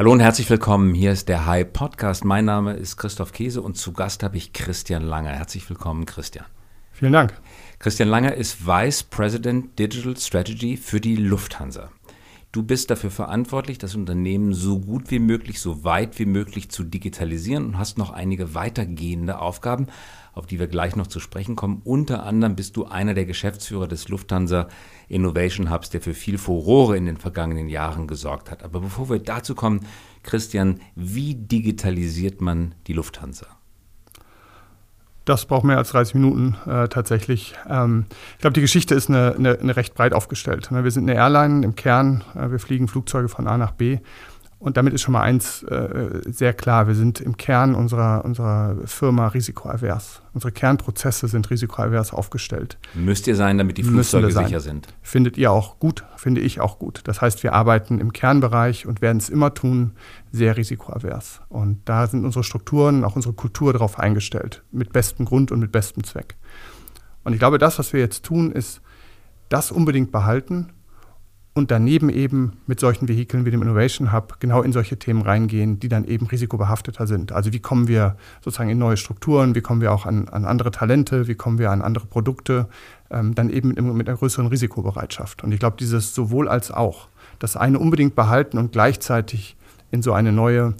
Hallo und herzlich willkommen. Hier ist der High Podcast. Mein Name ist Christoph Käse und zu Gast habe ich Christian Langer. Herzlich willkommen, Christian. Vielen Dank. Christian Langer ist Vice President Digital Strategy für die Lufthansa. Du bist dafür verantwortlich, das Unternehmen so gut wie möglich, so weit wie möglich zu digitalisieren und hast noch einige weitergehende Aufgaben, auf die wir gleich noch zu sprechen kommen. Unter anderem bist du einer der Geschäftsführer des Lufthansa Innovation Hubs, der für viel Furore in den vergangenen Jahren gesorgt hat. Aber bevor wir dazu kommen, Christian, wie digitalisiert man die Lufthansa? Das braucht mehr als 30 Minuten äh, tatsächlich. Ähm, ich glaube, die Geschichte ist eine, eine, eine, recht breit aufgestellt. Ne? Wir sind eine Airline im Kern, äh, wir fliegen Flugzeuge von A nach B und damit ist schon mal eins äh, sehr klar, wir sind im Kern unserer, unserer Firma risikoavers. Unsere Kernprozesse sind risikoavers aufgestellt. Müsst ihr sein, damit die Flugzeuge sicher sind? Findet ihr auch gut, finde ich auch gut. Das heißt, wir arbeiten im Kernbereich und werden es immer tun, sehr risikoavers. Und da sind unsere Strukturen, auch unsere Kultur darauf eingestellt, mit bestem Grund und mit bestem Zweck. Und ich glaube, das, was wir jetzt tun, ist das unbedingt behalten und daneben eben mit solchen Vehikeln wie dem Innovation Hub genau in solche Themen reingehen, die dann eben risikobehafteter sind. Also wie kommen wir sozusagen in neue Strukturen, wie kommen wir auch an, an andere Talente, wie kommen wir an andere Produkte, ähm, dann eben mit einer größeren Risikobereitschaft. Und ich glaube, dieses sowohl als auch, das eine unbedingt behalten und gleichzeitig in so eine neue,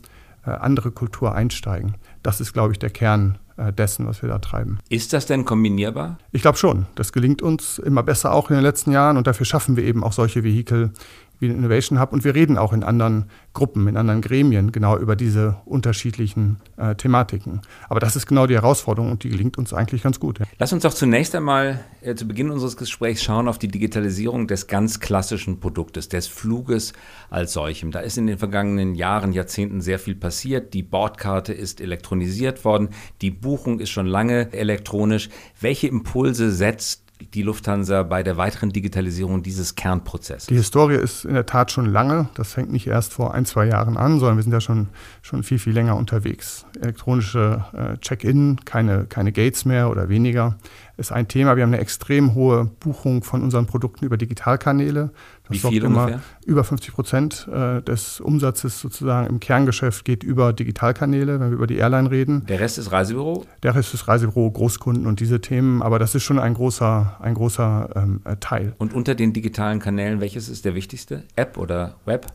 äh, andere Kultur einsteigen, das ist, glaube ich, der Kern dessen, was wir da treiben. Ist das denn kombinierbar? Ich glaube schon. Das gelingt uns immer besser auch in den letzten Jahren und dafür schaffen wir eben auch solche Vehikel wie den Innovation Hub und wir reden auch in anderen Gruppen, in anderen Gremien genau über diese unterschiedlichen äh, Thematiken. Aber das ist genau die Herausforderung und die gelingt uns eigentlich ganz gut. Ja. Lass uns doch zunächst einmal äh, zu Beginn unseres Gesprächs schauen auf die Digitalisierung des ganz klassischen Produktes, des Fluges als solchem. Da ist in den vergangenen Jahren, Jahrzehnten sehr viel passiert. Die Bordkarte ist elektronisiert worden, die Buchung ist schon lange elektronisch. Welche Impulse setzt die Lufthansa bei der weiteren Digitalisierung dieses Kernprozesses? Die Historie ist in der Tat schon lange. Das fängt nicht erst vor ein, zwei Jahren an, sondern wir sind ja schon, schon viel, viel länger unterwegs. Elektronische äh, Check-in, keine, keine Gates mehr oder weniger ist ein Thema. Wir haben eine extrem hohe Buchung von unseren Produkten über Digitalkanäle. Das Wie viel ungefähr? Über 50 Prozent äh, des Umsatzes sozusagen im Kerngeschäft geht über Digitalkanäle, wenn wir über die Airline reden. Der Rest ist Reisebüro? Der Rest ist Reisebüro, Großkunden und diese Themen. Aber das ist schon ein großer, ein großer ähm, äh, Teil. Und unter den digitalen Kanälen, welches ist der wichtigste? App oder Web?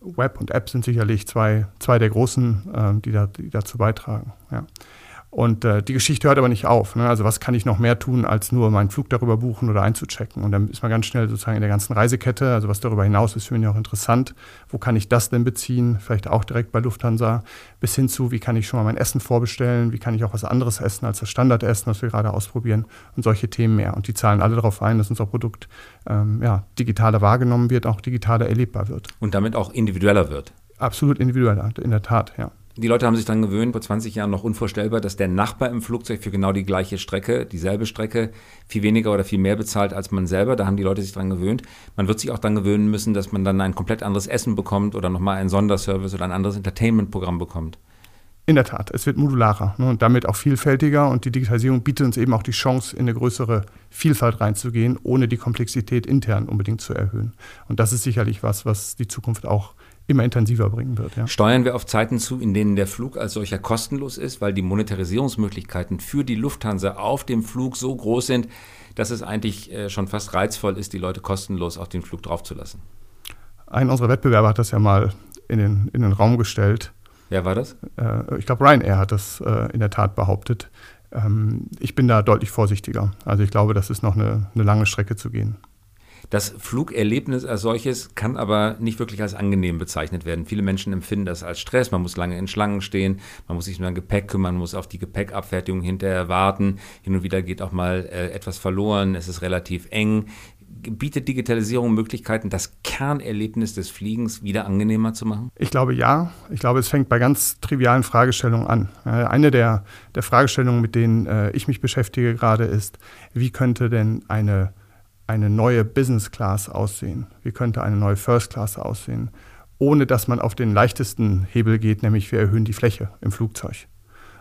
Web und App sind sicherlich zwei, zwei der großen, äh, die, da, die dazu beitragen. Ja. Und äh, die Geschichte hört aber nicht auf. Ne? Also was kann ich noch mehr tun, als nur meinen Flug darüber buchen oder einzuchecken? Und dann ist man ganz schnell sozusagen in der ganzen Reisekette. Also was darüber hinaus ist für mich auch interessant. Wo kann ich das denn beziehen? Vielleicht auch direkt bei Lufthansa. Bis hin zu, wie kann ich schon mal mein Essen vorbestellen? Wie kann ich auch was anderes essen als das Standardessen, was wir gerade ausprobieren? Und solche Themen mehr. Und die zahlen alle darauf ein, dass unser Produkt ähm, ja, digitaler wahrgenommen wird, auch digitaler erlebbar wird. Und damit auch individueller wird. Absolut individueller, in der Tat, ja. Die Leute haben sich dann gewöhnt, vor 20 Jahren noch unvorstellbar, dass der Nachbar im Flugzeug für genau die gleiche Strecke, dieselbe Strecke, viel weniger oder viel mehr bezahlt als man selber. Da haben die Leute sich dran gewöhnt. Man wird sich auch dann gewöhnen müssen, dass man dann ein komplett anderes Essen bekommt oder nochmal einen Sonderservice oder ein anderes Entertainment-Programm bekommt. In der Tat, es wird modularer ne, und damit auch vielfältiger und die Digitalisierung bietet uns eben auch die Chance, in eine größere Vielfalt reinzugehen, ohne die Komplexität intern unbedingt zu erhöhen. Und das ist sicherlich was, was die Zukunft auch immer intensiver bringen wird. Ja. Steuern wir auf Zeiten zu, in denen der Flug als solcher kostenlos ist, weil die Monetarisierungsmöglichkeiten für die Lufthansa auf dem Flug so groß sind, dass es eigentlich äh, schon fast reizvoll ist, die Leute kostenlos auf den Flug draufzulassen. Ein unserer Wettbewerber hat das ja mal in den, in den Raum gestellt. Wer war das? Äh, ich glaube, Ryanair hat das äh, in der Tat behauptet. Ähm, ich bin da deutlich vorsichtiger. Also ich glaube, das ist noch eine, eine lange Strecke zu gehen. Das Flugerlebnis als solches kann aber nicht wirklich als angenehm bezeichnet werden. Viele Menschen empfinden das als Stress. Man muss lange in Schlangen stehen, man muss sich um sein Gepäck kümmern, man muss auf die Gepäckabfertigung hinterher warten. Hin und wieder geht auch mal äh, etwas verloren, es ist relativ eng. Bietet Digitalisierung Möglichkeiten, das Kernerlebnis des Fliegens wieder angenehmer zu machen? Ich glaube ja. Ich glaube, es fängt bei ganz trivialen Fragestellungen an. Eine der, der Fragestellungen, mit denen äh, ich mich beschäftige gerade, ist, wie könnte denn eine eine neue Business Class aussehen? Wie könnte eine neue First Class aussehen? Ohne dass man auf den leichtesten Hebel geht, nämlich wir erhöhen die Fläche im Flugzeug.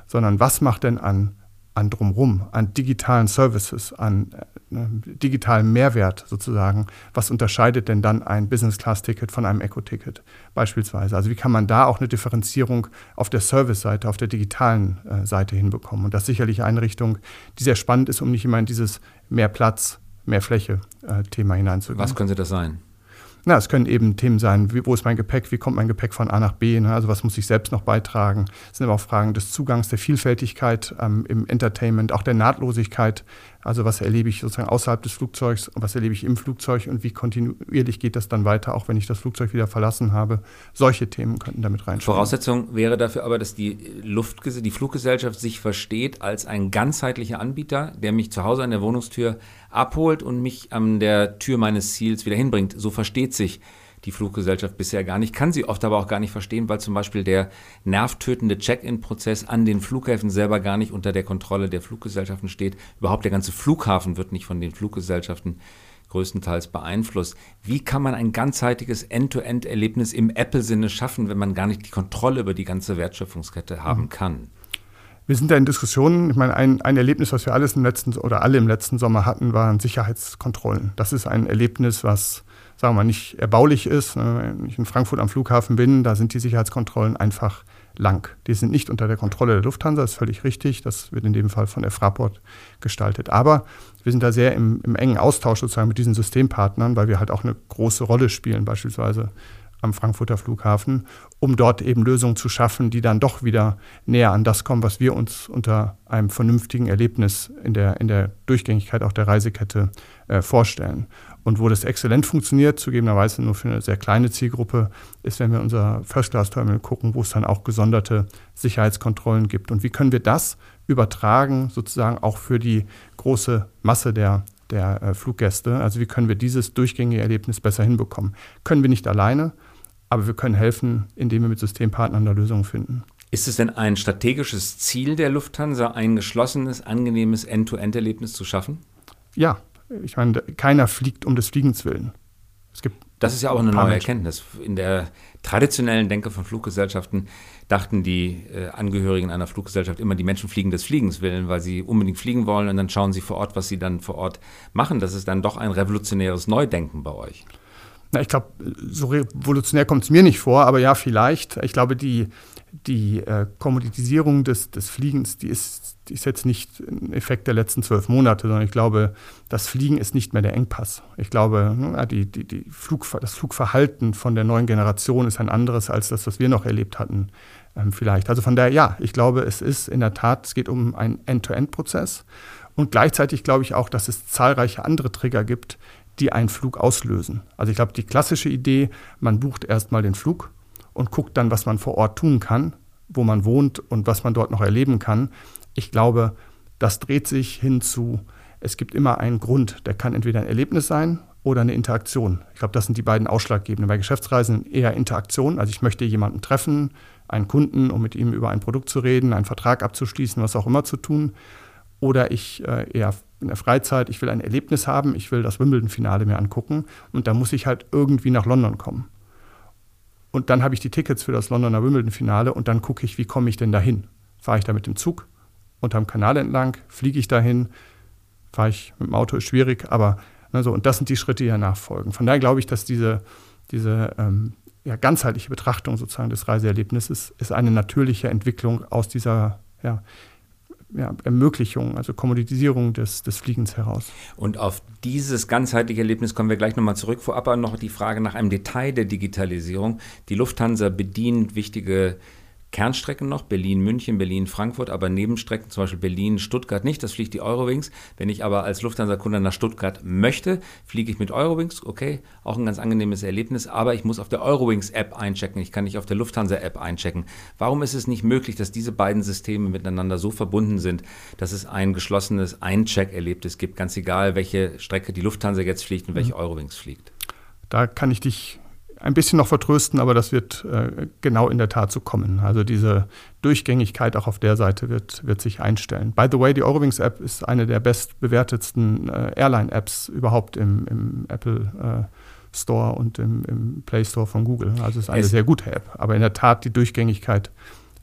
Sondern was macht denn an, an drumrum, an digitalen Services, an digitalen Mehrwert sozusagen. Was unterscheidet denn dann ein Business-Class-Ticket von einem Eco-Ticket beispielsweise? Also wie kann man da auch eine Differenzierung auf der Service-Seite, auf der digitalen äh, Seite hinbekommen? Und das ist sicherlich eine Richtung, die sehr spannend ist, um nicht immer in dieses mehr Platz, mehr Fläche-Thema äh, hineinzugehen. Was könnte das sein? Na, es können eben Themen sein, wie, wo ist mein Gepäck, wie kommt mein Gepäck von A nach B, ne? also was muss ich selbst noch beitragen. Es sind aber auch Fragen des Zugangs, der Vielfältigkeit ähm, im Entertainment, auch der Nahtlosigkeit also was erlebe ich sozusagen außerhalb des Flugzeugs was erlebe ich im Flugzeug und wie kontinuierlich geht das dann weiter, auch wenn ich das Flugzeug wieder verlassen habe. Solche Themen könnten damit rein. Voraussetzung wäre dafür aber, dass die Luft, die Fluggesellschaft sich versteht als ein ganzheitlicher Anbieter, der mich zu Hause an der Wohnungstür abholt und mich an der Tür meines Ziels wieder hinbringt. So versteht sich die Fluggesellschaft bisher gar nicht, kann sie oft aber auch gar nicht verstehen, weil zum Beispiel der nervtötende Check-in-Prozess an den Flughäfen selber gar nicht unter der Kontrolle der Fluggesellschaften steht. Überhaupt der ganze Flughafen wird nicht von den Fluggesellschaften größtenteils beeinflusst. Wie kann man ein ganzheitliches End-to-End-Erlebnis im Apple-Sinne schaffen, wenn man gar nicht die Kontrolle über die ganze Wertschöpfungskette haben mhm. kann? Wir sind da in Diskussionen. Ich meine, ein, ein Erlebnis, was wir alles im letzten oder alle im letzten Sommer hatten, waren Sicherheitskontrollen. Das ist ein Erlebnis, was sagen wir mal, nicht erbaulich ist. Ne, wenn ich in Frankfurt am Flughafen bin, da sind die Sicherheitskontrollen einfach lang. Die sind nicht unter der Kontrolle der Lufthansa, das ist völlig richtig. Das wird in dem Fall von der Fraport gestaltet. Aber wir sind da sehr im, im engen Austausch sozusagen mit diesen Systempartnern, weil wir halt auch eine große Rolle spielen, beispielsweise am Frankfurter Flughafen, um dort eben Lösungen zu schaffen, die dann doch wieder näher an das kommen, was wir uns unter einem vernünftigen Erlebnis in der, in der Durchgängigkeit auch der Reisekette äh, vorstellen. Und wo das exzellent funktioniert, zugegebenerweise nur für eine sehr kleine Zielgruppe, ist, wenn wir unser First-Class-Terminal gucken, wo es dann auch gesonderte Sicherheitskontrollen gibt. Und wie können wir das übertragen, sozusagen auch für die große Masse der, der äh, Fluggäste? Also wie können wir dieses durchgängige Erlebnis besser hinbekommen? Können wir nicht alleine, aber wir können helfen, indem wir mit Systempartnern da Lösungen finden. Ist es denn ein strategisches Ziel der Lufthansa, ein geschlossenes, angenehmes End-to-End-Erlebnis zu schaffen? Ja, ich meine, keiner fliegt um des Fliegens willen. Es gibt das ist ja auch eine neue Erkenntnis. In der traditionellen Denke von Fluggesellschaften dachten die äh, Angehörigen einer Fluggesellschaft immer, die Menschen fliegen des Fliegens willen, weil sie unbedingt fliegen wollen und dann schauen sie vor Ort, was sie dann vor Ort machen. Das ist dann doch ein revolutionäres Neudenken bei euch. Na, ich glaube, so revolutionär kommt es mir nicht vor, aber ja, vielleicht. Ich glaube, die, die äh, Kommoditisierung des, des Fliegens, die ist, die ist jetzt nicht ein Effekt der letzten zwölf Monate, sondern ich glaube, das Fliegen ist nicht mehr der Engpass. Ich glaube, ne, die, die, die Flug, das Flugverhalten von der neuen Generation ist ein anderes als das, was wir noch erlebt hatten, ähm, vielleicht. Also von daher, ja, ich glaube, es ist in der Tat, es geht um einen End-to-End-Prozess. Und gleichzeitig glaube ich auch, dass es zahlreiche andere Trigger gibt, die einen Flug auslösen. Also ich glaube, die klassische Idee, man bucht erstmal den Flug und guckt dann, was man vor Ort tun kann, wo man wohnt und was man dort noch erleben kann. Ich glaube, das dreht sich hin zu, es gibt immer einen Grund, der kann entweder ein Erlebnis sein oder eine Interaktion. Ich glaube, das sind die beiden ausschlaggebenden. Bei Geschäftsreisen eher Interaktion, also ich möchte jemanden treffen, einen Kunden, um mit ihm über ein Produkt zu reden, einen Vertrag abzuschließen, was auch immer zu tun. Oder ich äh, eher in der Freizeit, ich will ein Erlebnis haben, ich will das Wimbledon-Finale mir angucken und da muss ich halt irgendwie nach London kommen. Und dann habe ich die Tickets für das Londoner Wimbledon-Finale und dann gucke ich, wie komme ich denn dahin? Fahre ich da mit dem Zug unterm Kanal entlang? Fliege ich dahin? Fahre ich mit dem Auto? Ist schwierig, aber ne, so. Und das sind die Schritte, die ja nachfolgen. Von daher glaube ich, dass diese, diese ähm, ja, ganzheitliche Betrachtung sozusagen des Reiseerlebnisses ist eine natürliche Entwicklung aus dieser ja, ja, Ermöglichung, also Kommoditisierung des, des Fliegens heraus. Und auf dieses ganzheitliche Erlebnis kommen wir gleich nochmal zurück. Vorab aber noch die Frage nach einem Detail der Digitalisierung. Die Lufthansa bedient wichtige Kernstrecken noch, Berlin-München, Berlin-Frankfurt, aber Nebenstrecken, zum Beispiel Berlin-Stuttgart nicht, das fliegt die Eurowings. Wenn ich aber als Lufthansa-Kunde nach Stuttgart möchte, fliege ich mit Eurowings, okay, auch ein ganz angenehmes Erlebnis, aber ich muss auf der Eurowings-App einchecken, ich kann nicht auf der Lufthansa-App einchecken. Warum ist es nicht möglich, dass diese beiden Systeme miteinander so verbunden sind, dass es ein geschlossenes Eincheck-Erlebnis gibt, ganz egal, welche Strecke die Lufthansa jetzt fliegt und welche mhm. Eurowings fliegt? Da kann ich dich ein bisschen noch vertrösten, aber das wird äh, genau in der Tat so kommen. Also diese Durchgängigkeit auch auf der Seite wird, wird sich einstellen. By the way, die Eurowings-App ist eine der bestbewertetsten äh, Airline-Apps überhaupt im, im Apple äh, Store und im, im, Play Store von Google. Also es ist eine es sehr gute App. Aber in der Tat, die Durchgängigkeit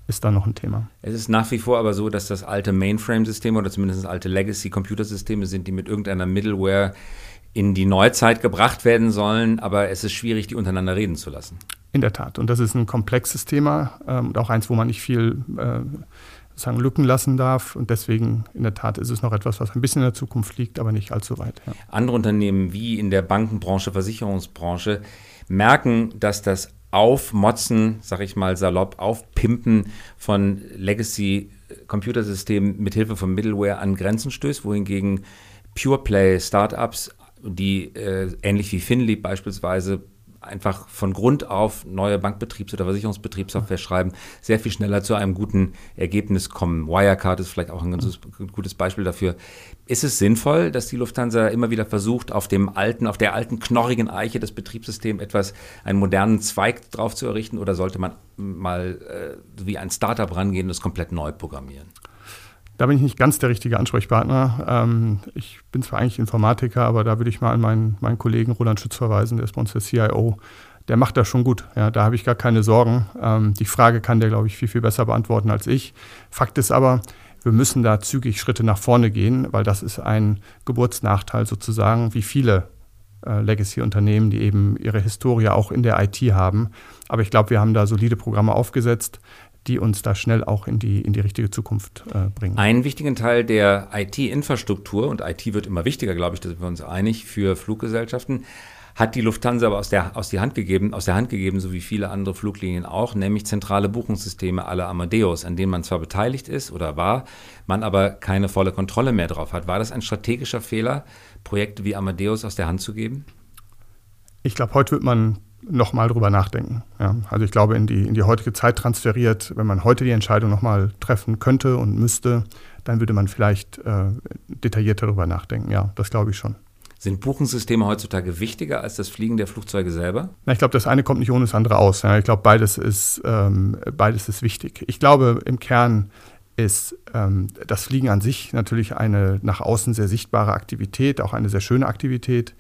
ist da noch ein Thema. Es ist nach wie vor aber so, dass das alte Mainframe-Systeme oder zumindest alte Legacy-Computersysteme sind, die mit irgendeiner Middleware in die Neuzeit gebracht werden sollen, aber es ist schwierig, die untereinander reden zu lassen. In der Tat. Und das ist ein komplexes Thema ähm, und auch eins, wo man nicht viel äh, sozusagen Lücken lassen darf. Und deswegen, in der Tat, ist es noch etwas, was ein bisschen in der Zukunft liegt, aber nicht allzu weit. Ja. Andere Unternehmen wie in der Bankenbranche, Versicherungsbranche merken, dass das Aufmotzen, sag ich mal salopp, Aufpimpen von Legacy-Computersystemen mithilfe von Middleware an Grenzen stößt, wohingegen Pure Play Startups, die äh, ähnlich wie Finly beispielsweise einfach von Grund auf neue Bankbetriebs- oder Versicherungsbetriebssoftware schreiben, sehr viel schneller zu einem guten Ergebnis kommen. Wirecard ist vielleicht auch ein ganz gutes Beispiel dafür. Ist es sinnvoll, dass die Lufthansa immer wieder versucht, auf dem alten, auf der alten knorrigen Eiche des Betriebssystems etwas, einen modernen Zweig drauf zu errichten oder sollte man mal äh, wie ein Startup rangehen und das komplett neu programmieren? Da bin ich nicht ganz der richtige Ansprechpartner. Ähm, ich bin zwar eigentlich Informatiker, aber da würde ich mal an meinen, meinen Kollegen Roland Schütz verweisen, der ist bei uns der CIO. Der macht das schon gut. Ja, da habe ich gar keine Sorgen. Ähm, die Frage kann der, glaube ich, viel, viel besser beantworten als ich. Fakt ist aber, wir müssen da zügig Schritte nach vorne gehen, weil das ist ein Geburtsnachteil sozusagen, wie viele äh, Legacy-Unternehmen, die eben ihre Historie auch in der IT haben. Aber ich glaube, wir haben da solide Programme aufgesetzt die uns da schnell auch in die, in die richtige Zukunft äh, bringen. Einen wichtigen Teil der IT-Infrastruktur, und IT wird immer wichtiger, glaube ich, da sind wir uns einig, für Fluggesellschaften, hat die Lufthansa aber aus der, aus, die Hand gegeben, aus der Hand gegeben, so wie viele andere Fluglinien auch, nämlich zentrale Buchungssysteme aller Amadeus, an denen man zwar beteiligt ist oder war, man aber keine volle Kontrolle mehr drauf hat. War das ein strategischer Fehler, Projekte wie Amadeus aus der Hand zu geben? Ich glaube, heute wird man nochmal drüber nachdenken. Ja, also ich glaube, in die, in die heutige Zeit transferiert, wenn man heute die Entscheidung nochmal treffen könnte und müsste, dann würde man vielleicht äh, detaillierter darüber nachdenken. Ja, das glaube ich schon. Sind Buchungssysteme heutzutage wichtiger als das Fliegen der Flugzeuge selber? Na, ich glaube, das eine kommt nicht ohne das andere aus. Ja, ich glaube, beides ist, ähm, beides ist wichtig. Ich glaube, im Kern ist ähm, das Fliegen an sich natürlich eine nach außen sehr sichtbare Aktivität, auch eine sehr schöne Aktivität.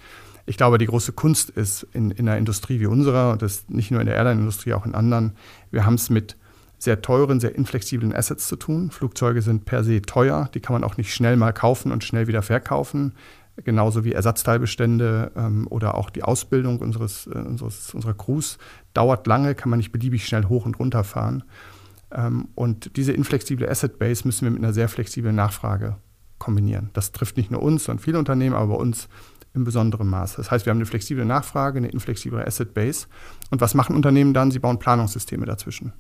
Ich glaube, die große Kunst ist in, in einer Industrie wie unserer, und das nicht nur in der Airline-Industrie, auch in anderen, wir haben es mit sehr teuren, sehr inflexiblen Assets zu tun. Flugzeuge sind per se teuer, die kann man auch nicht schnell mal kaufen und schnell wieder verkaufen. Genauso wie Ersatzteilbestände ähm, oder auch die Ausbildung unseres, äh, unseres, unserer Crews dauert lange, kann man nicht beliebig schnell hoch und runter fahren. Ähm, und diese inflexible Asset Base müssen wir mit einer sehr flexiblen Nachfrage kombinieren. Das trifft nicht nur uns, sondern viele Unternehmen, aber bei uns in besonderem Maße. Das heißt, wir haben eine flexible Nachfrage, eine inflexible Asset Base. Und was machen Unternehmen dann? Sie bauen Planungssysteme dazwischen.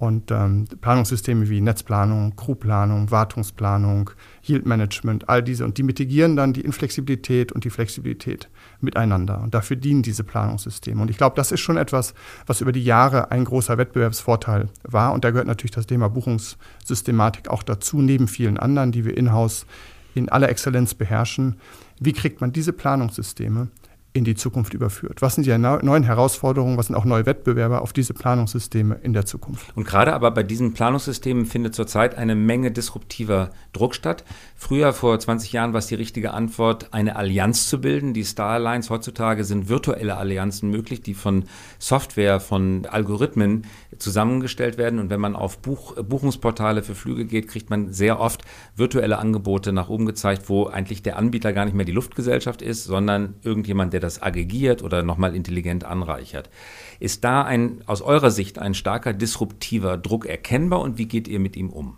Und ähm, Planungssysteme wie Netzplanung, Crewplanung, Wartungsplanung, Yield Management, all diese. Und die mitigieren dann die Inflexibilität und die Flexibilität miteinander. Und dafür dienen diese Planungssysteme. Und ich glaube, das ist schon etwas, was über die Jahre ein großer Wettbewerbsvorteil war. Und da gehört natürlich das Thema Buchungssystematik auch dazu, neben vielen anderen, die wir in-house in aller Exzellenz beherrschen. Wie kriegt man diese Planungssysteme in die Zukunft überführt? Was sind die neuen Herausforderungen? Was sind auch neue Wettbewerber auf diese Planungssysteme in der Zukunft? Und gerade aber bei diesen Planungssystemen findet zurzeit eine Menge disruptiver Druck statt. Früher, vor 20 Jahren, war es die richtige Antwort, eine Allianz zu bilden. Die Star Alliance heutzutage sind virtuelle Allianzen möglich, die von Software, von Algorithmen zusammengestellt werden. Und wenn man auf Buch, Buchungsportale für Flüge geht, kriegt man sehr oft virtuelle Angebote nach oben gezeigt, wo eigentlich der Anbieter gar nicht mehr die Luftgesellschaft ist, sondern irgendjemand, der der das aggregiert oder nochmal intelligent anreichert. Ist da ein, aus eurer Sicht ein starker disruptiver Druck erkennbar und wie geht ihr mit ihm um?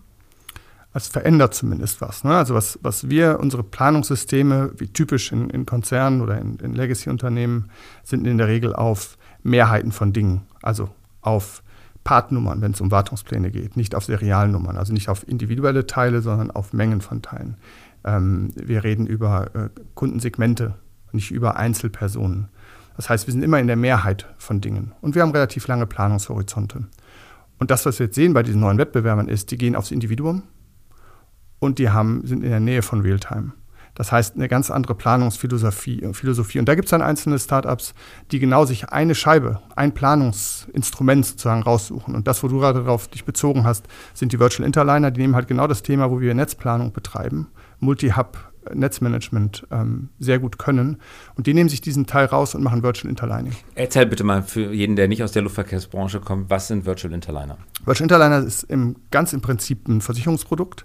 Es verändert zumindest was. Ne? Also was, was wir, unsere Planungssysteme, wie typisch in, in Konzernen oder in, in Legacy-Unternehmen, sind in der Regel auf Mehrheiten von Dingen, also auf Partnummern, wenn es um Wartungspläne geht, nicht auf Serialnummern, also nicht auf individuelle Teile, sondern auf Mengen von Teilen. Ähm, wir reden über äh, Kundensegmente, nicht über Einzelpersonen. Das heißt, wir sind immer in der Mehrheit von Dingen und wir haben relativ lange Planungshorizonte. Und das, was wir jetzt sehen bei diesen neuen Wettbewerbern, ist, die gehen aufs Individuum und die haben, sind in der Nähe von Realtime. Das heißt, eine ganz andere Planungsphilosophie. Philosophie. Und da gibt es dann einzelne Startups, die genau sich eine Scheibe, ein Planungsinstrument sozusagen raussuchen. Und das, wo du gerade darauf dich bezogen hast, sind die Virtual Interliner. Die nehmen halt genau das Thema, wo wir Netzplanung betreiben, Multi-Hub Netzmanagement ähm, sehr gut können. Und die nehmen sich diesen Teil raus und machen Virtual Interlining. Erzähl bitte mal für jeden, der nicht aus der Luftverkehrsbranche kommt, was sind Virtual Interliner? Virtual Interliner ist im, ganz im Prinzip ein Versicherungsprodukt.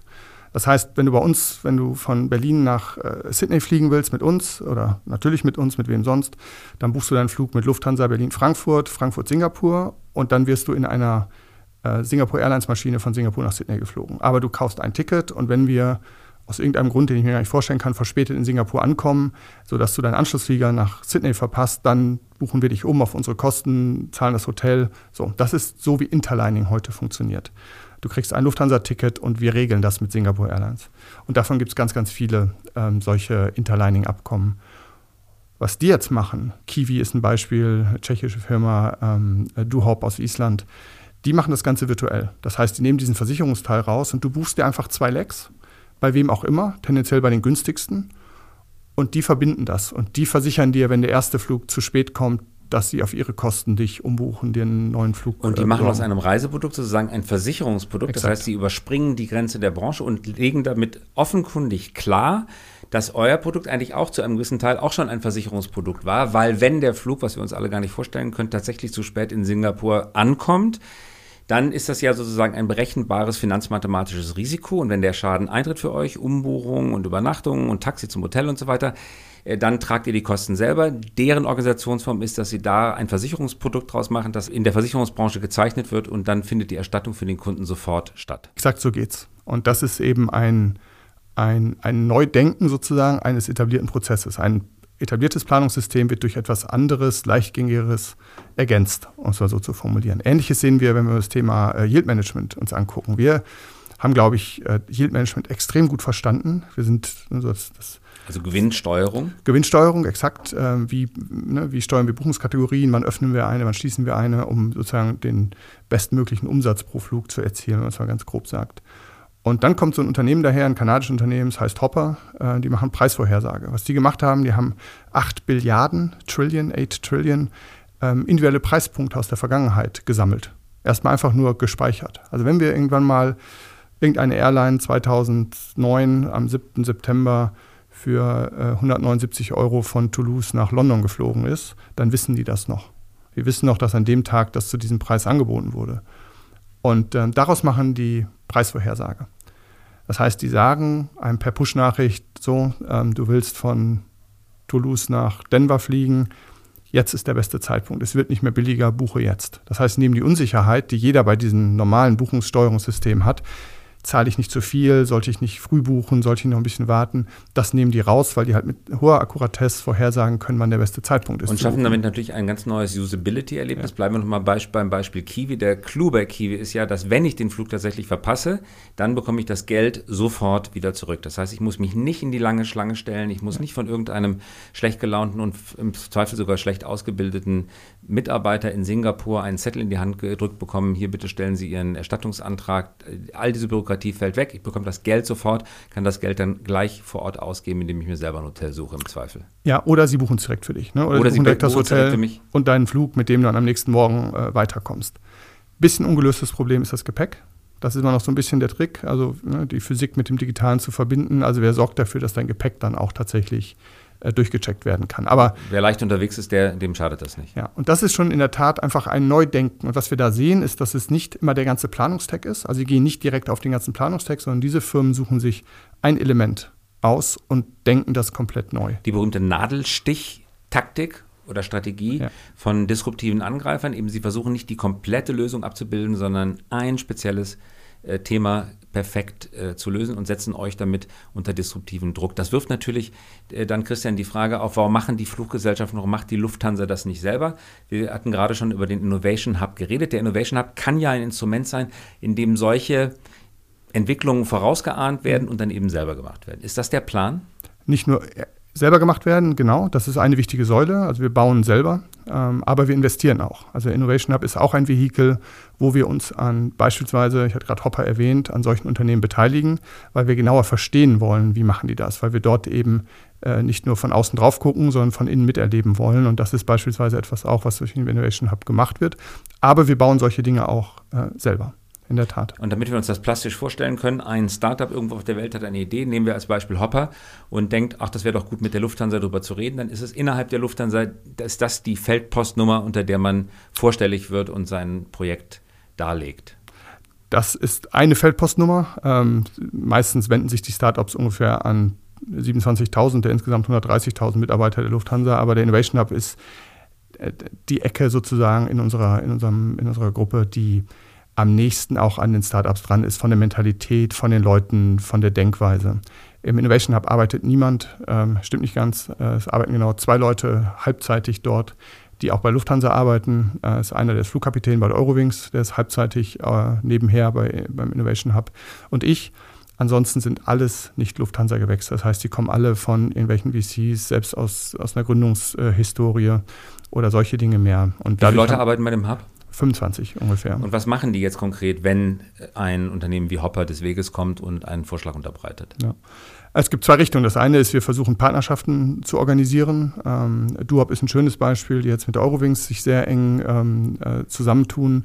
Das heißt, wenn du bei uns, wenn du von Berlin nach äh, Sydney fliegen willst mit uns oder natürlich mit uns, mit wem sonst, dann buchst du deinen Flug mit Lufthansa Berlin-Frankfurt, Frankfurt-Singapur und dann wirst du in einer äh, Singapore Airlines Maschine von Singapur nach Sydney geflogen. Aber du kaufst ein Ticket und wenn wir aus irgendeinem Grund, den ich mir gar nicht vorstellen kann, verspätet in Singapur ankommen, sodass du deinen Anschlussflieger nach Sydney verpasst, dann buchen wir dich um auf unsere Kosten, zahlen das Hotel. So, das ist so, wie Interlining heute funktioniert. Du kriegst ein Lufthansa-Ticket und wir regeln das mit Singapore Airlines. Und davon gibt es ganz, ganz viele ähm, solche Interlining-Abkommen. Was die jetzt machen, Kiwi ist ein Beispiel, tschechische Firma, ähm, Duhop aus Island, die machen das Ganze virtuell. Das heißt, die nehmen diesen Versicherungsteil raus und du buchst dir einfach zwei Lecks bei wem auch immer, tendenziell bei den günstigsten. Und die verbinden das. Und die versichern dir, wenn der erste Flug zu spät kommt, dass sie auf ihre Kosten dich umbuchen, einen neuen Flug. Und die äh, machen aus einem Reiseprodukt sozusagen ein Versicherungsprodukt. Exakt. Das heißt, sie überspringen die Grenze der Branche und legen damit offenkundig klar, dass euer Produkt eigentlich auch zu einem gewissen Teil auch schon ein Versicherungsprodukt war, weil wenn der Flug, was wir uns alle gar nicht vorstellen können, tatsächlich zu spät in Singapur ankommt, dann ist das ja sozusagen ein berechenbares finanzmathematisches Risiko. Und wenn der Schaden eintritt für euch, Umbuchungen und Übernachtungen und Taxi zum Hotel und so weiter, äh, dann tragt ihr die Kosten selber. Deren Organisationsform ist, dass sie da ein Versicherungsprodukt draus machen, das in der Versicherungsbranche gezeichnet wird und dann findet die Erstattung für den Kunden sofort statt. Exakt so geht's. Und das ist eben ein, ein, ein Neudenken sozusagen eines etablierten Prozesses, ein etabliertes Planungssystem wird durch etwas anderes, leichtgängigeres ergänzt, um es mal so zu formulieren. Ähnliches sehen wir, wenn wir das Thema äh, Yield Management uns angucken. Wir haben, glaube ich, äh, Yield Management extrem gut verstanden. Wir sind also das, das also Gewinnsteuerung? Gewinnsteuerung, exakt. Äh, wie, ne, wie steuern wir Buchungskategorien, wann öffnen wir eine, wann schließen wir eine, um sozusagen den bestmöglichen Umsatz pro Flug zu erzielen, wenn man es mal ganz grob sagt. Und dann kommt so ein Unternehmen daher, ein kanadisches Unternehmen, das heißt Hopper, äh, die machen Preisvorhersage. Was die gemacht haben, die haben 8 Billiarden, Trillion, 8 Trillion, ähm, individuelle Preispunkte aus der Vergangenheit gesammelt. Erstmal einfach nur gespeichert. Also wenn wir irgendwann mal irgendeine Airline 2009 am 7. September für äh, 179 Euro von Toulouse nach London geflogen ist, dann wissen die das noch. Wir wissen noch, dass an dem Tag das zu diesem Preis angeboten wurde. Und äh, daraus machen die Preisvorhersage. Das heißt, die sagen einem per Push-Nachricht so, ähm, du willst von Toulouse nach Denver fliegen, jetzt ist der beste Zeitpunkt. Es wird nicht mehr billiger, buche jetzt. Das heißt, neben die Unsicherheit, die jeder bei diesem normalen Buchungssteuerungssystem hat, zahle ich nicht zu viel, sollte ich nicht früh buchen, sollte ich noch ein bisschen warten. Das nehmen die raus, weil die halt mit hoher Akkuratesse vorhersagen können, wann der beste Zeitpunkt ist. Und schaffen damit natürlich ein ganz neues Usability-Erlebnis. Ja. Bleiben wir nochmal beim Beispiel Kiwi. Der Clou bei Kiwi ist ja, dass wenn ich den Flug tatsächlich verpasse, dann bekomme ich das Geld sofort wieder zurück. Das heißt, ich muss mich nicht in die lange Schlange stellen, ich muss ja. nicht von irgendeinem schlecht gelaunten und im Zweifel sogar schlecht ausgebildeten Mitarbeiter in Singapur einen Zettel in die Hand gedrückt bekommen, hier bitte stellen Sie Ihren Erstattungsantrag. All diese Bürokratie fällt weg, ich bekomme das Geld sofort, kann das Geld dann gleich vor Ort ausgeben, indem ich mir selber ein Hotel suche im Zweifel. Ja, oder sie buchen es direkt für dich. Ne? Oder, oder sie buchen direkt das Hotel direkt und deinen Flug, mit dem du dann am nächsten Morgen äh, weiterkommst. Bisschen ungelöstes Problem ist das Gepäck. Das ist immer noch so ein bisschen der Trick, also ne, die Physik mit dem Digitalen zu verbinden. Also wer sorgt dafür, dass dein Gepäck dann auch tatsächlich äh, durchgecheckt werden kann. Aber wer leicht unterwegs ist, der, dem schadet das nicht. Ja, und das ist schon in der Tat einfach ein Neudenken. Und was wir da sehen, ist, dass es nicht immer der ganze Planungstag ist. Also sie gehen nicht direkt auf den ganzen Planungstag, sondern diese Firmen suchen sich ein Element aus und denken das komplett neu. Die berühmte Nadelstich-Taktik oder Strategie ja. von disruptiven Angreifern. Eben sie versuchen nicht die komplette Lösung abzubilden, sondern ein spezielles äh, Thema perfekt äh, zu lösen und setzen euch damit unter disruptiven Druck. Das wirft natürlich äh, dann, Christian, die Frage auf, warum machen die Fluggesellschaften, warum macht die Lufthansa das nicht selber? Wir hatten gerade schon über den Innovation Hub geredet. Der Innovation Hub kann ja ein Instrument sein, in dem solche Entwicklungen vorausgeahnt werden und dann eben selber gemacht werden. Ist das der Plan? Nicht nur äh, selber gemacht werden, genau, das ist eine wichtige Säule. Also wir bauen selber, ähm, aber wir investieren auch. Also Innovation Hub ist auch ein Vehikel, wo wir uns an beispielsweise, ich hatte gerade Hopper erwähnt, an solchen Unternehmen beteiligen, weil wir genauer verstehen wollen, wie machen die das, weil wir dort eben äh, nicht nur von außen drauf gucken, sondern von innen miterleben wollen. Und das ist beispielsweise etwas auch, was durch den Innovation Hub gemacht wird. Aber wir bauen solche Dinge auch äh, selber. In der Tat. Und damit wir uns das plastisch vorstellen können, ein Startup irgendwo auf der Welt hat eine Idee, nehmen wir als Beispiel Hopper und denkt, ach, das wäre doch gut mit der Lufthansa darüber zu reden, dann ist es innerhalb der Lufthansa, ist das die Feldpostnummer, unter der man vorstellig wird und sein Projekt darlegt. Das ist eine Feldpostnummer. Ähm, meistens wenden sich die Startups ungefähr an 27.000 der insgesamt 130.000 Mitarbeiter der Lufthansa, aber der Innovation Hub ist äh, die Ecke sozusagen in unserer, in unserem, in unserer Gruppe, die am nächsten auch an den Startups dran ist, von der Mentalität, von den Leuten, von der Denkweise. Im Innovation Hub arbeitet niemand, ähm, stimmt nicht ganz. Äh, es arbeiten genau zwei Leute halbzeitig dort, die auch bei Lufthansa arbeiten. Äh, ist einer, der ist Flugkapitän bei Eurowings, der ist halbzeitig äh, nebenher bei, beim Innovation Hub. Und ich. Ansonsten sind alles nicht Lufthansa gewechselt. Das heißt, die kommen alle von irgendwelchen VCs, selbst aus, aus einer Gründungshistorie oder solche Dinge mehr. Und Wie viele Leute arbeiten bei dem Hub? 25 ungefähr. Und was machen die jetzt konkret, wenn ein Unternehmen wie Hopper des Weges kommt und einen Vorschlag unterbreitet? Ja. Es gibt zwei Richtungen. Das eine ist, wir versuchen Partnerschaften zu organisieren. Ähm, Duop ist ein schönes Beispiel, die jetzt mit der Eurowings sich sehr eng ähm, äh, zusammentun.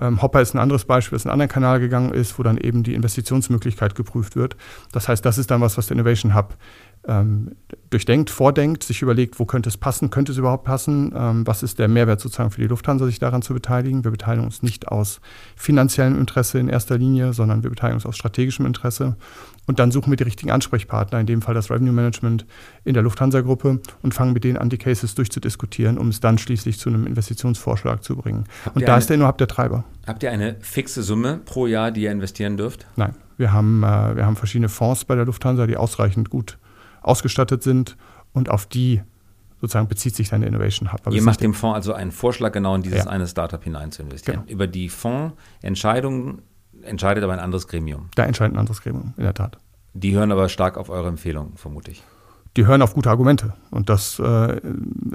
Ähm, Hopper ist ein anderes Beispiel, das in einen anderen Kanal gegangen ist, wo dann eben die Investitionsmöglichkeit geprüft wird. Das heißt, das ist dann was, was der Innovation Hub ähm, durchdenkt, vordenkt, sich überlegt, wo könnte es passen, könnte es überhaupt passen, ähm, was ist der Mehrwert sozusagen für die Lufthansa, sich daran zu beteiligen. Wir beteiligen uns nicht aus finanziellem Interesse in erster Linie, sondern wir beteiligen uns aus strategischem Interesse. Und dann suchen wir die richtigen Ansprechpartner, in dem Fall das Revenue Management in der Lufthansa-Gruppe und fangen mit denen an, die Cases durchzudiskutieren, um es dann schließlich zu einem Investitionsvorschlag zu bringen. Habt und da ist der innerhalb der Treiber. Habt ihr eine fixe Summe pro Jahr, die ihr investieren dürft? Nein. Wir haben, äh, wir haben verschiedene Fonds bei der Lufthansa, die ausreichend gut ausgestattet sind und auf die sozusagen bezieht sich dann der Innovation Hub. Aber Ihr macht dem Fonds also einen Vorschlag, genau in dieses ja. eine Startup hinein zu investieren. Genau. Über die Fondsentscheidungen entscheidet aber ein anderes Gremium. Da entscheidet ein anderes Gremium, in der Tat. Die hören aber stark auf eure Empfehlungen, vermute ich die hören auf gute Argumente. Und das äh,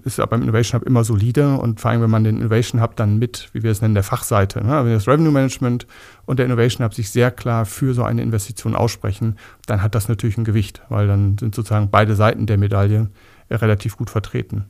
ist ja beim Innovation Hub immer solide. Und vor allem, wenn man den Innovation Hub dann mit, wie wir es nennen, der Fachseite, ne? wenn das Revenue Management und der Innovation Hub sich sehr klar für so eine Investition aussprechen, dann hat das natürlich ein Gewicht, weil dann sind sozusagen beide Seiten der Medaille relativ gut vertreten.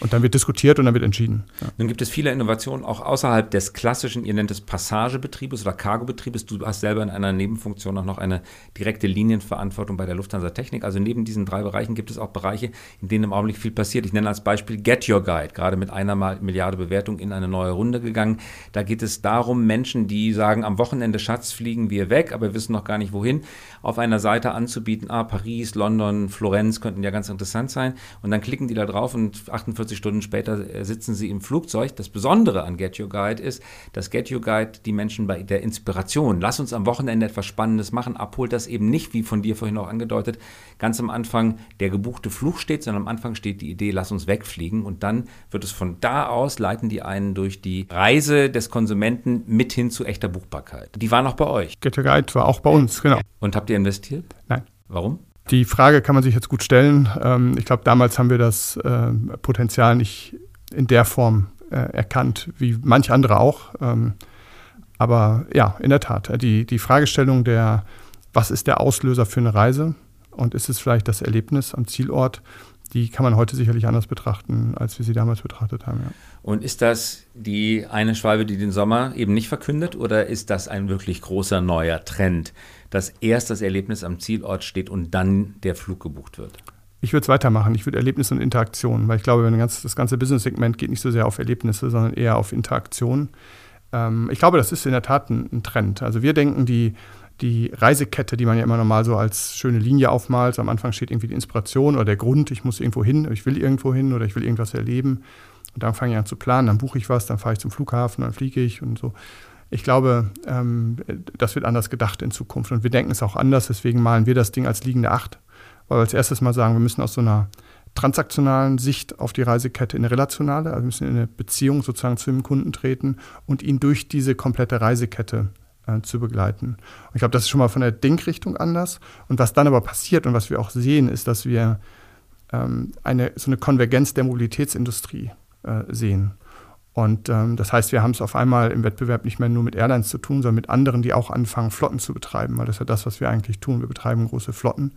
Und dann wird diskutiert und dann wird entschieden. Ja. Nun gibt es viele Innovationen auch außerhalb des klassischen, ihr nennt es Passagebetriebes oder Cargobetriebes. Du hast selber in einer Nebenfunktion auch noch eine direkte Linienverantwortung bei der Lufthansa Technik. Also neben diesen drei Bereichen gibt es auch Bereiche, in denen im Augenblick viel passiert. Ich nenne als Beispiel Get Your Guide, gerade mit einer Milliarde Bewertung in eine neue Runde gegangen. Da geht es darum, Menschen, die sagen, am Wochenende Schatz fliegen wir weg, aber wissen noch gar nicht wohin, auf einer Seite anzubieten, ah, Paris, London, Florenz könnten ja ganz interessant sein. Und dann klicken die da drauf und 48 48 Stunden später äh, sitzen sie im Flugzeug. Das Besondere an Get Your Guide ist, dass Get Your Guide die Menschen bei der Inspiration, lass uns am Wochenende etwas Spannendes machen, abholt das eben nicht, wie von dir vorhin auch angedeutet, ganz am Anfang der gebuchte Flug steht, sondern am Anfang steht die Idee, lass uns wegfliegen und dann wird es von da aus, leiten die einen durch die Reise des Konsumenten mit hin zu echter Buchbarkeit. Die war noch bei euch. Get Your Guide war auch bei uns, genau. Und habt ihr investiert? Nein. Warum? Die Frage kann man sich jetzt gut stellen. Ähm, ich glaube, damals haben wir das äh, Potenzial nicht in der Form äh, erkannt, wie manch andere auch. Ähm, aber ja, in der Tat, die, die Fragestellung der, was ist der Auslöser für eine Reise und ist es vielleicht das Erlebnis am Zielort, die kann man heute sicherlich anders betrachten, als wir sie damals betrachtet haben. Ja. Und ist das die eine Schwalbe, die den Sommer eben nicht verkündet, oder ist das ein wirklich großer neuer Trend, dass erst das Erlebnis am Zielort steht und dann der Flug gebucht wird? Ich würde es weitermachen. Ich würde Erlebnisse und Interaktionen, weil ich glaube, ganz, das ganze Business-Segment geht nicht so sehr auf Erlebnisse, sondern eher auf Interaktion. Ähm, ich glaube, das ist in der Tat ein, ein Trend. Also wir denken, die, die Reisekette, die man ja immer normal so als schöne Linie aufmalt. Am Anfang steht irgendwie die Inspiration oder der Grund, ich muss irgendwo hin, ich will irgendwo hin oder ich will irgendwas erleben. Und dann fange ich an zu planen, dann buche ich was, dann fahre ich zum Flughafen, dann fliege ich und so. Ich glaube, ähm, das wird anders gedacht in Zukunft. Und wir denken es auch anders, deswegen malen wir das Ding als liegende Acht. Weil wir als erstes mal sagen, wir müssen aus so einer transaktionalen Sicht auf die Reisekette in eine relationale, also wir müssen in eine Beziehung sozusagen zu dem Kunden treten und ihn durch diese komplette Reisekette äh, zu begleiten. Und ich glaube, das ist schon mal von der Denkrichtung anders. Und was dann aber passiert und was wir auch sehen, ist, dass wir ähm, eine, so eine Konvergenz der Mobilitätsindustrie äh, sehen. Und ähm, das heißt, wir haben es auf einmal im Wettbewerb nicht mehr nur mit Airlines zu tun, sondern mit anderen, die auch anfangen, Flotten zu betreiben, weil das ist ja das, was wir eigentlich tun. Wir betreiben große Flotten.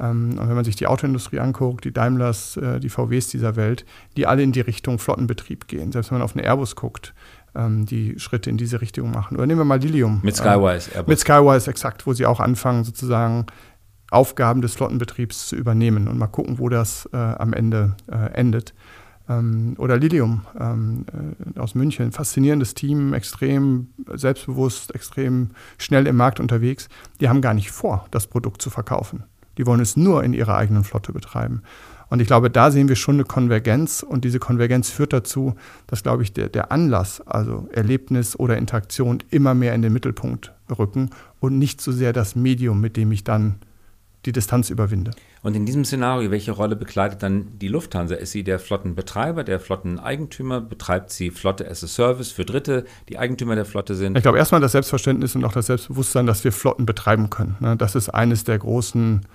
Ähm, und wenn man sich die Autoindustrie anguckt, die Daimlers, äh, die VWs dieser Welt, die alle in die Richtung Flottenbetrieb gehen. Selbst wenn man auf einen Airbus guckt, ähm, die Schritte in diese Richtung machen. Oder nehmen wir mal Lilium. Mit Skywise. Äh, mit Skywise, exakt, wo sie auch anfangen, sozusagen Aufgaben des Flottenbetriebs zu übernehmen und mal gucken, wo das äh, am Ende äh, endet. Ähm, oder Lilium ähm, äh, aus München, faszinierendes Team, extrem selbstbewusst, extrem schnell im Markt unterwegs. Die haben gar nicht vor, das Produkt zu verkaufen. Die wollen es nur in ihrer eigenen Flotte betreiben. Und ich glaube, da sehen wir schon eine Konvergenz und diese Konvergenz führt dazu, dass, glaube ich, der, der Anlass, also Erlebnis oder Interaktion, immer mehr in den Mittelpunkt rücken und nicht so sehr das Medium, mit dem ich dann die Distanz überwinde. Und in diesem Szenario, welche Rolle bekleidet dann die Lufthansa? Ist sie der Flottenbetreiber, der Flotteneigentümer? Betreibt sie Flotte as a Service für Dritte, die Eigentümer der Flotte sind? Ich glaube, erstmal das Selbstverständnis und auch das Selbstbewusstsein, dass wir Flotten betreiben können. Ne? Das ist eines der großen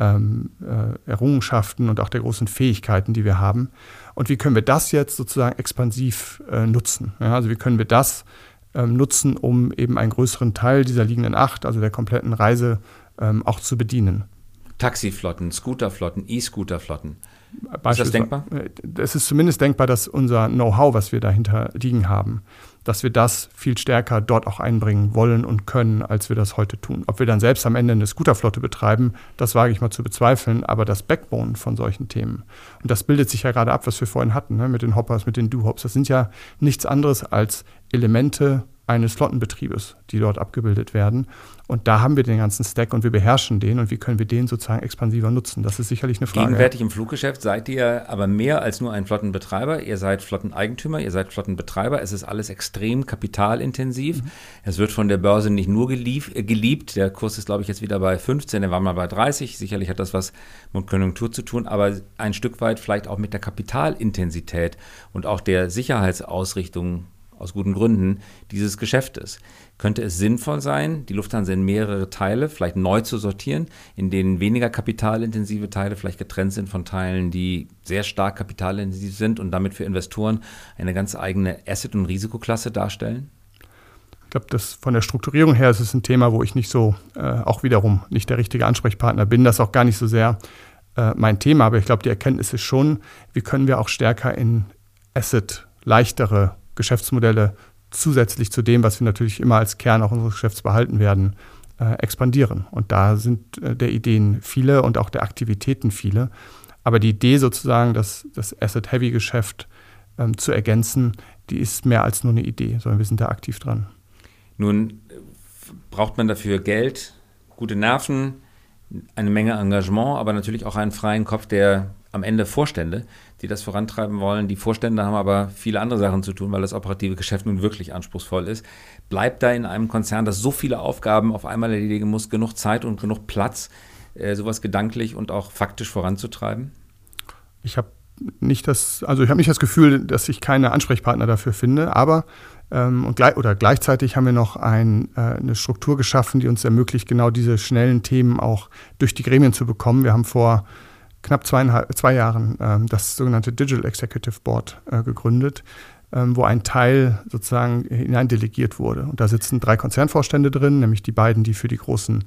ähm, äh, Errungenschaften und auch der großen Fähigkeiten, die wir haben. Und wie können wir das jetzt sozusagen expansiv äh, nutzen? Ja, also wie können wir das ähm, nutzen, um eben einen größeren Teil dieser liegenden acht, also der kompletten Reise, ähm, auch zu bedienen? Taxiflotten, Scooterflotten, E-Scooterflotten. Ist das denkbar? Äh, es ist zumindest denkbar, dass unser Know-how, was wir dahinter liegen haben, dass wir das viel stärker dort auch einbringen wollen und können, als wir das heute tun. Ob wir dann selbst am Ende eine Scooterflotte betreiben, das wage ich mal zu bezweifeln, aber das Backbone von solchen Themen. Und das bildet sich ja gerade ab, was wir vorhin hatten, ne, mit den Hoppers, mit den Do-Hops. Das sind ja nichts anderes als Elemente eines Flottenbetriebes, die dort abgebildet werden. Und da haben wir den ganzen Stack und wir beherrschen den und wie können wir den sozusagen expansiver nutzen? Das ist sicherlich eine Frage. Gegenwärtig im Fluggeschäft seid ihr aber mehr als nur ein Flottenbetreiber. Ihr seid Flotteneigentümer, ihr seid Flottenbetreiber. Es ist alles extrem kapitalintensiv. Mhm. Es wird von der Börse nicht nur gelieb, äh, geliebt. Der Kurs ist, glaube ich, jetzt wieder bei 15, der war mal bei 30. Sicherlich hat das was mit Konjunktur zu tun, aber ein Stück weit vielleicht auch mit der Kapitalintensität und auch der Sicherheitsausrichtung aus guten Gründen dieses Geschäftes. Könnte es sinnvoll sein, die Lufthansa in mehrere Teile vielleicht neu zu sortieren, in denen weniger kapitalintensive Teile vielleicht getrennt sind von Teilen, die sehr stark kapitalintensiv sind und damit für Investoren eine ganz eigene Asset- und Risikoklasse darstellen? Ich glaube, das von der Strukturierung her ist es ein Thema, wo ich nicht so, äh, auch wiederum nicht der richtige Ansprechpartner bin. Das ist auch gar nicht so sehr äh, mein Thema, aber ich glaube, die Erkenntnis ist schon, wie können wir auch stärker in Asset leichtere Geschäftsmodelle zusätzlich zu dem, was wir natürlich immer als Kern auch unseres Geschäfts behalten werden, äh, expandieren. Und da sind äh, der Ideen viele und auch der Aktivitäten viele. Aber die Idee sozusagen, das, das Asset-Heavy-Geschäft ähm, zu ergänzen, die ist mehr als nur eine Idee, sondern wir sind da aktiv dran. Nun äh, braucht man dafür Geld, gute Nerven, eine Menge Engagement, aber natürlich auch einen freien Kopf der am Ende Vorstände, die das vorantreiben wollen. Die Vorstände haben aber viele andere Sachen zu tun, weil das operative Geschäft nun wirklich anspruchsvoll ist. Bleibt da in einem Konzern, das so viele Aufgaben auf einmal erledigen muss, genug Zeit und genug Platz, äh, sowas gedanklich und auch faktisch voranzutreiben? Ich habe nicht das, also ich habe nicht das Gefühl, dass ich keine Ansprechpartner dafür finde, aber ähm, und gleich, oder gleichzeitig haben wir noch ein, äh, eine Struktur geschaffen, die uns ermöglicht, genau diese schnellen Themen auch durch die Gremien zu bekommen. Wir haben vor knapp zweieinhalb, zwei Jahren ähm, das sogenannte Digital Executive Board äh, gegründet, ähm, wo ein Teil sozusagen hineindelegiert wurde. Und da sitzen drei Konzernvorstände drin, nämlich die beiden, die für die großen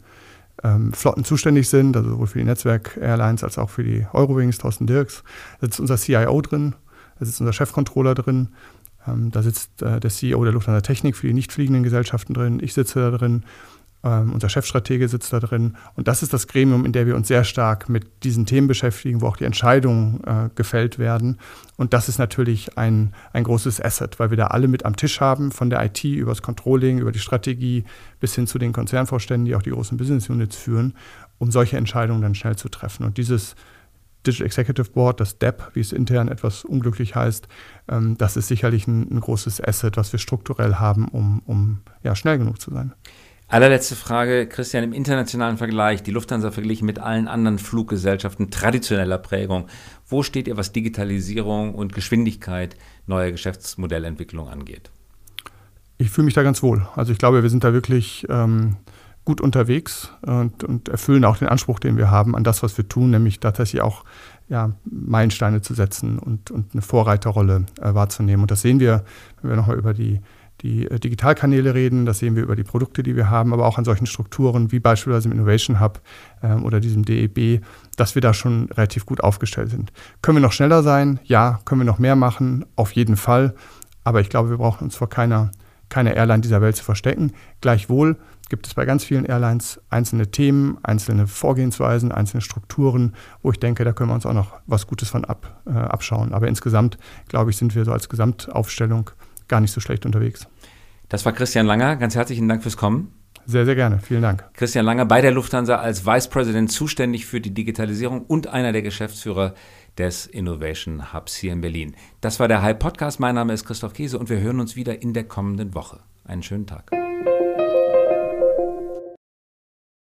ähm, Flotten zuständig sind, also sowohl für die Netzwerk-Airlines als auch für die Eurowings, Thorsten Dirks. Da sitzt unser CIO drin, da sitzt unser Chefcontroller drin, ähm, da sitzt äh, der CEO der Lufthansa Technik für die nicht fliegenden Gesellschaften drin, ich sitze da drin ähm, unser Chefstratege sitzt da drin. Und das ist das Gremium, in dem wir uns sehr stark mit diesen Themen beschäftigen, wo auch die Entscheidungen äh, gefällt werden. Und das ist natürlich ein, ein großes Asset, weil wir da alle mit am Tisch haben, von der IT über das Controlling, über die Strategie bis hin zu den Konzernvorständen, die auch die großen Business Units führen, um solche Entscheidungen dann schnell zu treffen. Und dieses Digital Executive Board, das DEP, wie es intern etwas unglücklich heißt, ähm, das ist sicherlich ein, ein, großes Asset, was wir strukturell haben, um, um ja, schnell genug zu sein. Allerletzte Frage, Christian, im internationalen Vergleich, die Lufthansa verglichen mit allen anderen Fluggesellschaften traditioneller Prägung, wo steht ihr, was Digitalisierung und Geschwindigkeit neuer Geschäftsmodellentwicklung angeht? Ich fühle mich da ganz wohl. Also ich glaube, wir sind da wirklich ähm, gut unterwegs und, und, erfüllen auch den Anspruch, den wir haben an das, was wir tun, nämlich tatsächlich auch ja, Meilensteine zu setzen und, und eine Vorreiterrolle äh, wahrzunehmen. Und das sehen wir, wenn wir nochmal über die die äh, Digitalkanäle reden, das sehen wir über die Produkte, die wir haben, aber auch an solchen Strukturen wie beispielsweise im Innovation Hub ähm, oder diesem DEB, dass wir da schon relativ gut aufgestellt sind. Können wir noch schneller sein? Ja. Können wir noch mehr machen? Auf jeden Fall. Aber ich glaube, wir brauchen uns vor keiner, keiner Airline dieser Welt zu verstecken. Gleichwohl gibt es bei ganz vielen Airlines einzelne Themen, einzelne Vorgehensweisen, einzelne Strukturen, wo ich denke, da können wir uns auch noch was Gutes von ab, äh, abschauen. Aber insgesamt, glaube ich, sind wir so als Gesamtaufstellung gar nicht so schlecht unterwegs. Das war Christian Langer. Ganz herzlichen Dank fürs Kommen. Sehr, sehr gerne. Vielen Dank. Christian Langer bei der Lufthansa als Vice President zuständig für die Digitalisierung und einer der Geschäftsführer des Innovation Hubs hier in Berlin. Das war der Hype Podcast. Mein Name ist Christoph Käse und wir hören uns wieder in der kommenden Woche. Einen schönen Tag.